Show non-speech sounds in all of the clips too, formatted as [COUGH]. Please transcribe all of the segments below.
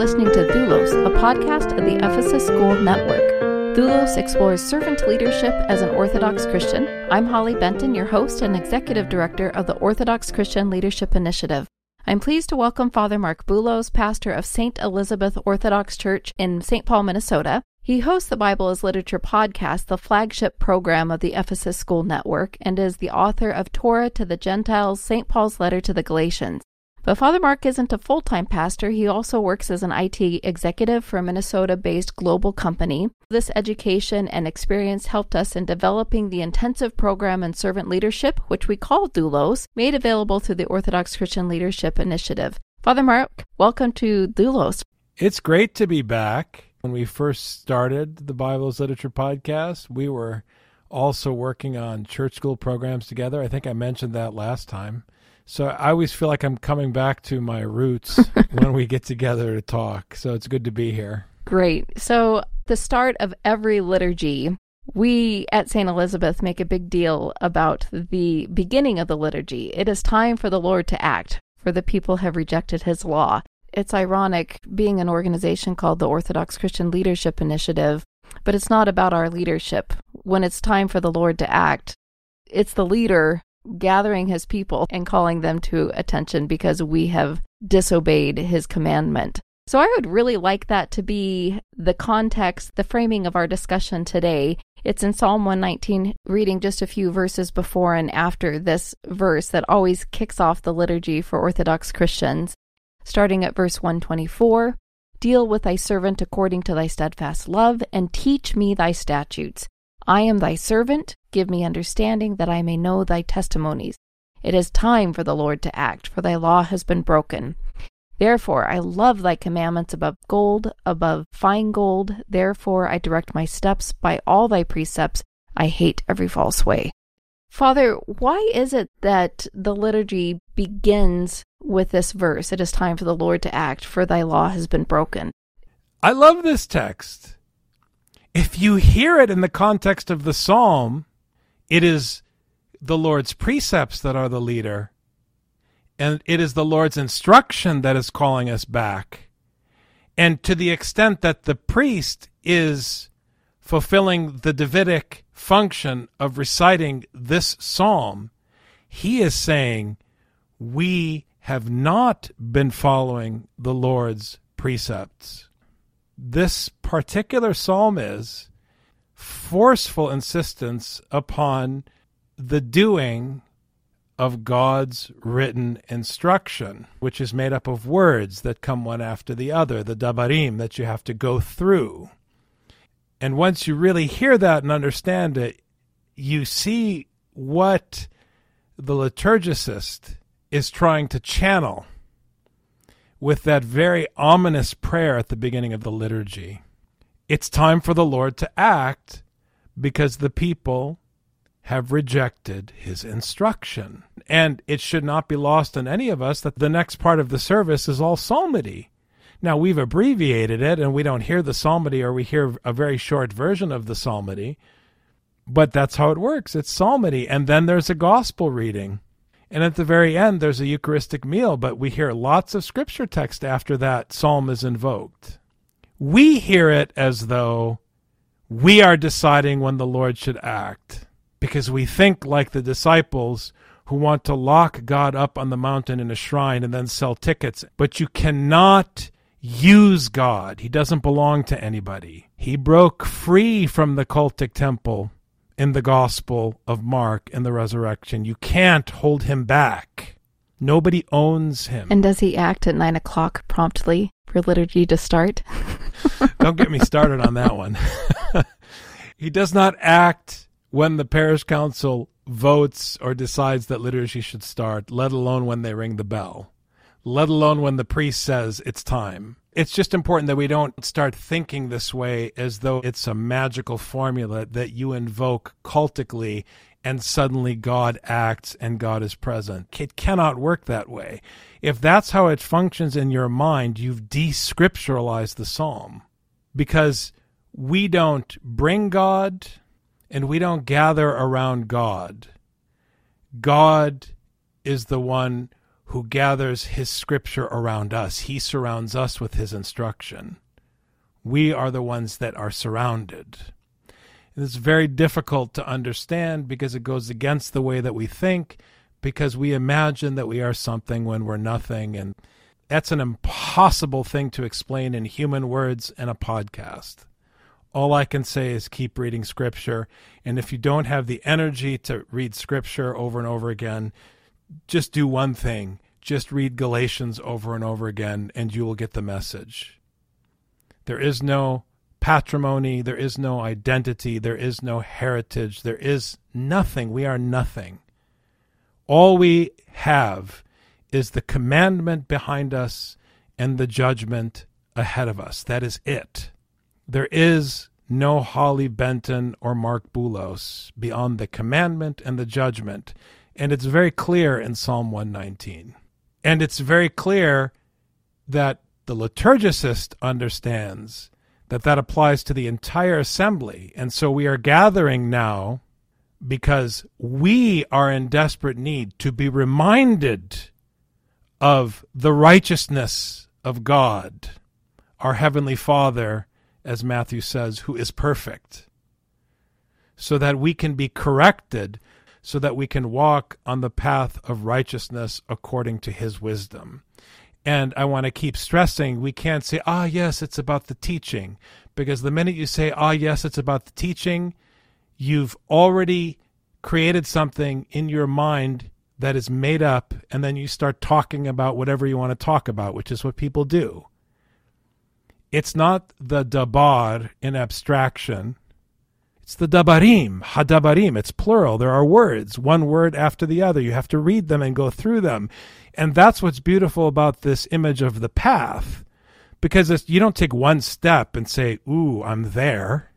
listening to Doulos, a podcast of the Ephesus School Network. Doulos explores servant leadership as an Orthodox Christian. I'm Holly Benton, your host and executive director of the Orthodox Christian Leadership Initiative. I'm pleased to welcome Father Mark Boulos, pastor of St. Elizabeth Orthodox Church in St. Paul, Minnesota. He hosts the Bible as Literature podcast, the flagship program of the Ephesus School Network, and is the author of Torah to the Gentiles, St. Paul's letter to the Galatians. But Father Mark isn't a full time pastor. He also works as an IT executive for a Minnesota based global company. This education and experience helped us in developing the intensive program in servant leadership, which we call Doulos, made available through the Orthodox Christian Leadership Initiative. Father Mark, welcome to Doulos. It's great to be back. When we first started the Bible's Literature podcast, we were also working on church school programs together. I think I mentioned that last time. So I always feel like I'm coming back to my roots [LAUGHS] when we get together to talk. So it's good to be here. Great. So, the start of every liturgy, we at St. Elizabeth make a big deal about the beginning of the liturgy. It is time for the Lord to act, for the people have rejected his law. It's ironic being an organization called the Orthodox Christian Leadership Initiative, but it's not about our leadership. When it's time for the Lord to act, it's the leader gathering his people and calling them to attention because we have disobeyed his commandment. So I would really like that to be the context, the framing of our discussion today. It's in Psalm 119, reading just a few verses before and after this verse that always kicks off the liturgy for Orthodox Christians. Starting at verse 124 Deal with thy servant according to thy steadfast love, and teach me thy statutes. I am thy servant, give me understanding that I may know thy testimonies. It is time for the Lord to act, for thy law has been broken. Therefore I love thy commandments above gold, above fine gold. Therefore I direct my steps by all thy precepts. I hate every false way. Father, why is it that the liturgy begins with this verse? It is time for the Lord to act, for thy law has been broken. I love this text if you hear it in the context of the psalm, it is the Lord's precepts that are the leader, and it is the Lord's instruction that is calling us back. And to the extent that the priest is fulfilling the Davidic function of reciting this psalm, he is saying, We have not been following the Lord's precepts this particular psalm is forceful insistence upon the doing of God's written instruction, which is made up of words that come one after the other, the dabarim that you have to go through. And once you really hear that and understand it, you see what the liturgicist is trying to channel with that very ominous prayer at the beginning of the liturgy. It's time for the Lord to act because the people have rejected his instruction. And it should not be lost on any of us that the next part of the service is all psalmody. Now, we've abbreviated it and we don't hear the psalmody or we hear a very short version of the psalmody, but that's how it works. It's psalmody. And then there's a gospel reading. And at the very end, there's a Eucharistic meal, but we hear lots of scripture text after that psalm is invoked. We hear it as though we are deciding when the Lord should act because we think like the disciples who want to lock God up on the mountain in a shrine and then sell tickets. But you cannot use God, He doesn't belong to anybody. He broke free from the cultic temple in the Gospel of Mark in the resurrection. You can't hold him back. Nobody owns him. And does he act at nine o'clock promptly for liturgy to start? [LAUGHS] Don't get me started on that one. [LAUGHS] he does not act when the parish council votes or decides that liturgy should start, let alone when they ring the bell, let alone when the priest says it's time it's just important that we don't start thinking this way as though it's a magical formula that you invoke cultically and suddenly God acts and God is present. It cannot work that way. If that's how it functions in your mind, you've descripturalized the psalm because we don't bring God and we don't gather around God. God is the one who gathers his scripture around us. He surrounds us with his instruction. We are the ones that are surrounded. It's very difficult to understand because it goes against the way that we think, because we imagine that we are something when we're nothing. And that's an impossible thing to explain in human words in a podcast. All I can say is keep reading scripture. And if you don't have the energy to read scripture over and over again, just do one thing just read Galatians over and over again, and you will get the message. There is no patrimony, there is no identity, there is no heritage, there is nothing. We are nothing. All we have is the commandment behind us and the judgment ahead of us. That is it. There is no Holly Benton or Mark Boulos beyond the commandment and the judgment. And it's very clear in Psalm 119. And it's very clear that the liturgicist understands that that applies to the entire assembly. And so we are gathering now because we are in desperate need to be reminded of the righteousness of God, our Heavenly Father, as Matthew says, who is perfect, so that we can be corrected so that we can walk on the path of righteousness according to his wisdom. And I want to keep stressing we can't say, ah, yes, it's about the teaching. Because the minute you say, ah, yes, it's about the teaching, you've already created something in your mind that is made up, and then you start talking about whatever you want to talk about, which is what people do. It's not the dabar in abstraction it's the dabarim, hadabarim. It's plural. There are words, one word after the other. You have to read them and go through them. And that's what's beautiful about this image of the path, because you don't take one step and say, Ooh, I'm there.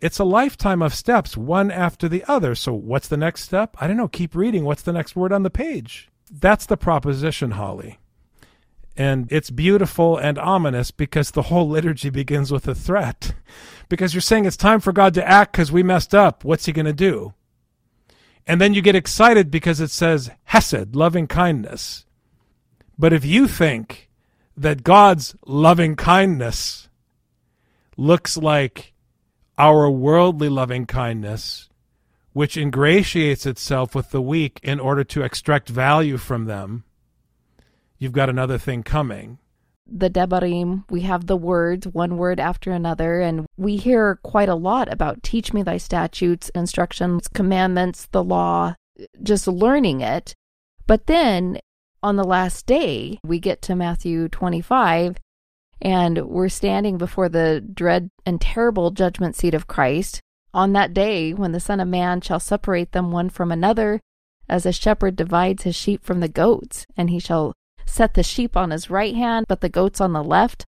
It's a lifetime of steps, one after the other. So, what's the next step? I don't know. Keep reading. What's the next word on the page? That's the proposition, Holly. And it's beautiful and ominous because the whole liturgy begins with a threat. Because you're saying it's time for God to act because we messed up. What's he going to do? And then you get excited because it says Hesed, loving kindness. But if you think that God's loving kindness looks like our worldly loving kindness, which ingratiates itself with the weak in order to extract value from them, you've got another thing coming. The Debarim, we have the words, one word after another, and we hear quite a lot about teach me thy statutes, instructions, commandments, the law, just learning it. But then on the last day, we get to Matthew 25, and we're standing before the dread and terrible judgment seat of Christ. On that day, when the Son of Man shall separate them one from another, as a shepherd divides his sheep from the goats, and he shall set the sheep on his right hand, but the goats on the left.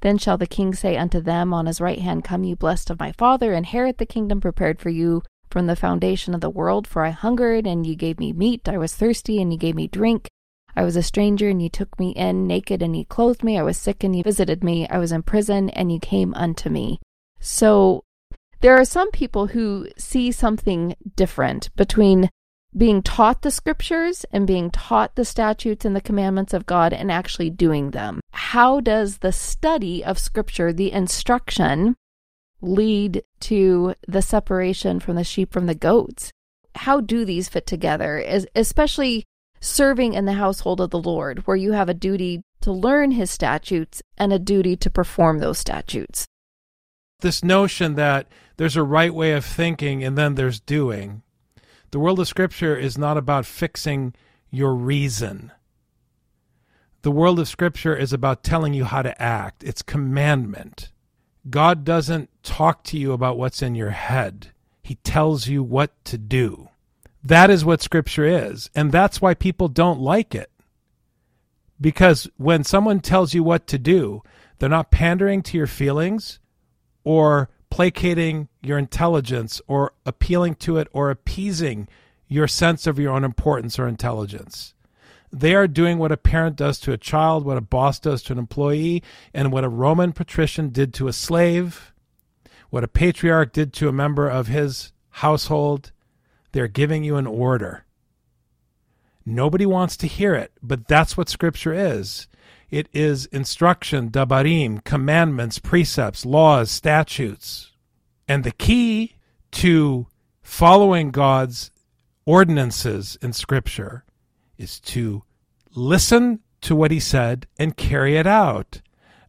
Then shall the king say unto them on his right hand, Come, ye blessed of my Father, inherit the kingdom prepared for you from the foundation of the world. For I hungered, and ye gave me meat. I was thirsty, and ye gave me drink. I was a stranger, and ye took me in. Naked, and ye clothed me. I was sick, and ye visited me. I was in prison, and ye came unto me. So there are some people who see something different between being taught the scriptures and being taught the statutes and the commandments of God and actually doing them. How does the study of scripture, the instruction, lead to the separation from the sheep from the goats? How do these fit together, especially serving in the household of the Lord, where you have a duty to learn his statutes and a duty to perform those statutes? This notion that there's a right way of thinking and then there's doing the world of Scripture is not about fixing your reason. The world of Scripture is about telling you how to act. It's commandment. God doesn't talk to you about what's in your head, He tells you what to do. That is what Scripture is. And that's why people don't like it. Because when someone tells you what to do, they're not pandering to your feelings or placating your intelligence or appealing to it or appeasing your sense of your own importance or intelligence. They are doing what a parent does to a child, what a boss does to an employee, and what a Roman patrician did to a slave, what a patriarch did to a member of his household. They're giving you an order. Nobody wants to hear it, but that's what Scripture is. It is instruction, dabarim, commandments, precepts, laws, statutes. And the key to following God's ordinances in Scripture is to listen to what He said and carry it out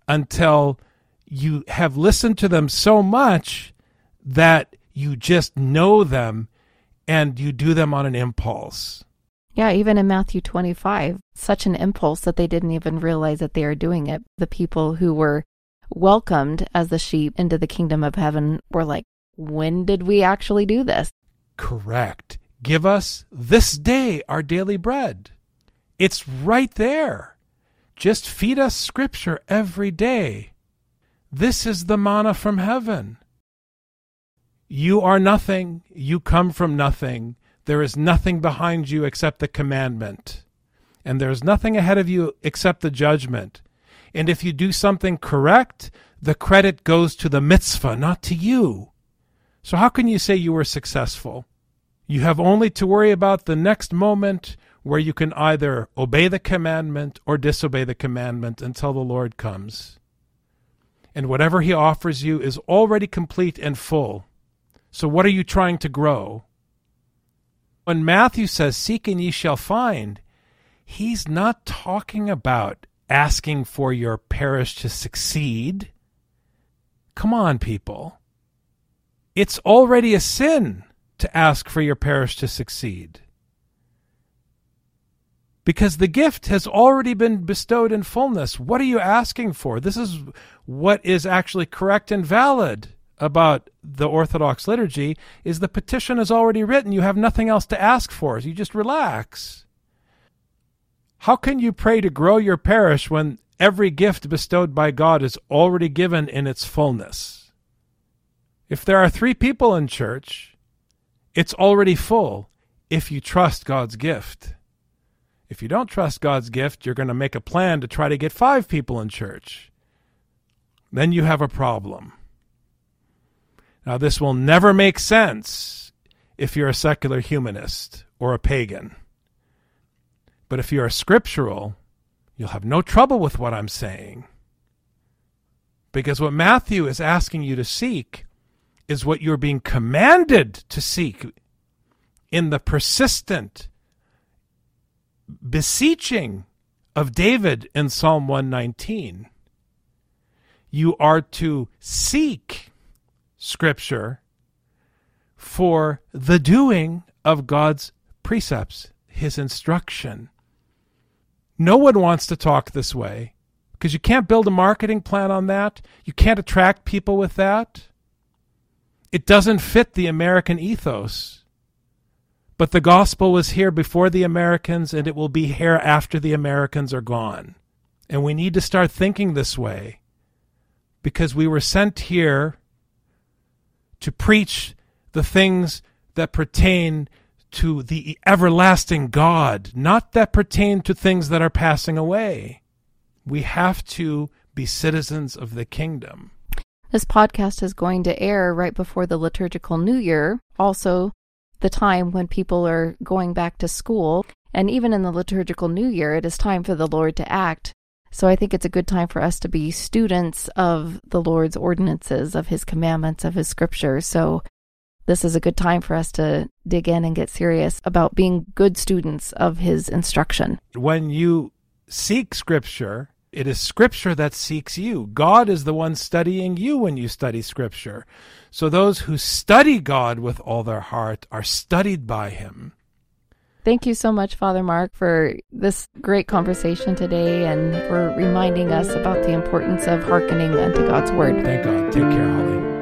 until you have listened to them so much that you just know them and you do them on an impulse. Yeah, even in Matthew 25, such an impulse that they didn't even realize that they are doing it. The people who were welcomed as the sheep into the kingdom of heaven were like, when did we actually do this? Correct. Give us this day our daily bread. It's right there. Just feed us scripture every day. This is the manna from heaven. You are nothing. You come from nothing. There is nothing behind you except the commandment. And there is nothing ahead of you except the judgment. And if you do something correct, the credit goes to the mitzvah, not to you. So how can you say you were successful? You have only to worry about the next moment where you can either obey the commandment or disobey the commandment until the Lord comes. And whatever he offers you is already complete and full. So what are you trying to grow? When Matthew says, Seek and ye shall find, he's not talking about asking for your parish to succeed. Come on, people. It's already a sin to ask for your parish to succeed. Because the gift has already been bestowed in fullness. What are you asking for? This is what is actually correct and valid about the Orthodox liturgy is the petition is already written. You have nothing else to ask for. You just relax. How can you pray to grow your parish when every gift bestowed by God is already given in its fullness? If there are three people in church, it's already full if you trust God's gift. If you don't trust God's gift, you're going to make a plan to try to get five people in church. Then you have a problem. Now, this will never make sense if you're a secular humanist or a pagan. But if you're a scriptural, you'll have no trouble with what I'm saying. Because what Matthew is asking you to seek is what you're being commanded to seek in the persistent beseeching of David in Psalm 119. You are to seek Scripture for the doing of God's precepts, His instruction. No one wants to talk this way because you can't build a marketing plan on that. You can't attract people with that. It doesn't fit the American ethos. But the gospel was here before the Americans, and it will be here after the Americans are gone. And we need to start thinking this way because we were sent here to preach the things that pertain to the everlasting God, not that pertain to things that are passing away. We have to be citizens of the kingdom. This podcast is going to air right before the liturgical new year, also the time when people are going back to school. And even in the liturgical new year, it is time for the Lord to act. So I think it's a good time for us to be students of the Lord's ordinances, of his commandments, of his scripture. So this is a good time for us to dig in and get serious about being good students of his instruction. When you seek scripture, it is scripture that seeks you. God is the one studying you when you study scripture. So those who study God with all their heart are studied by him. Thank you so much, Father Mark, for this great conversation today and for reminding us about the importance of hearkening unto God's word. Thank God. Take care, Holly.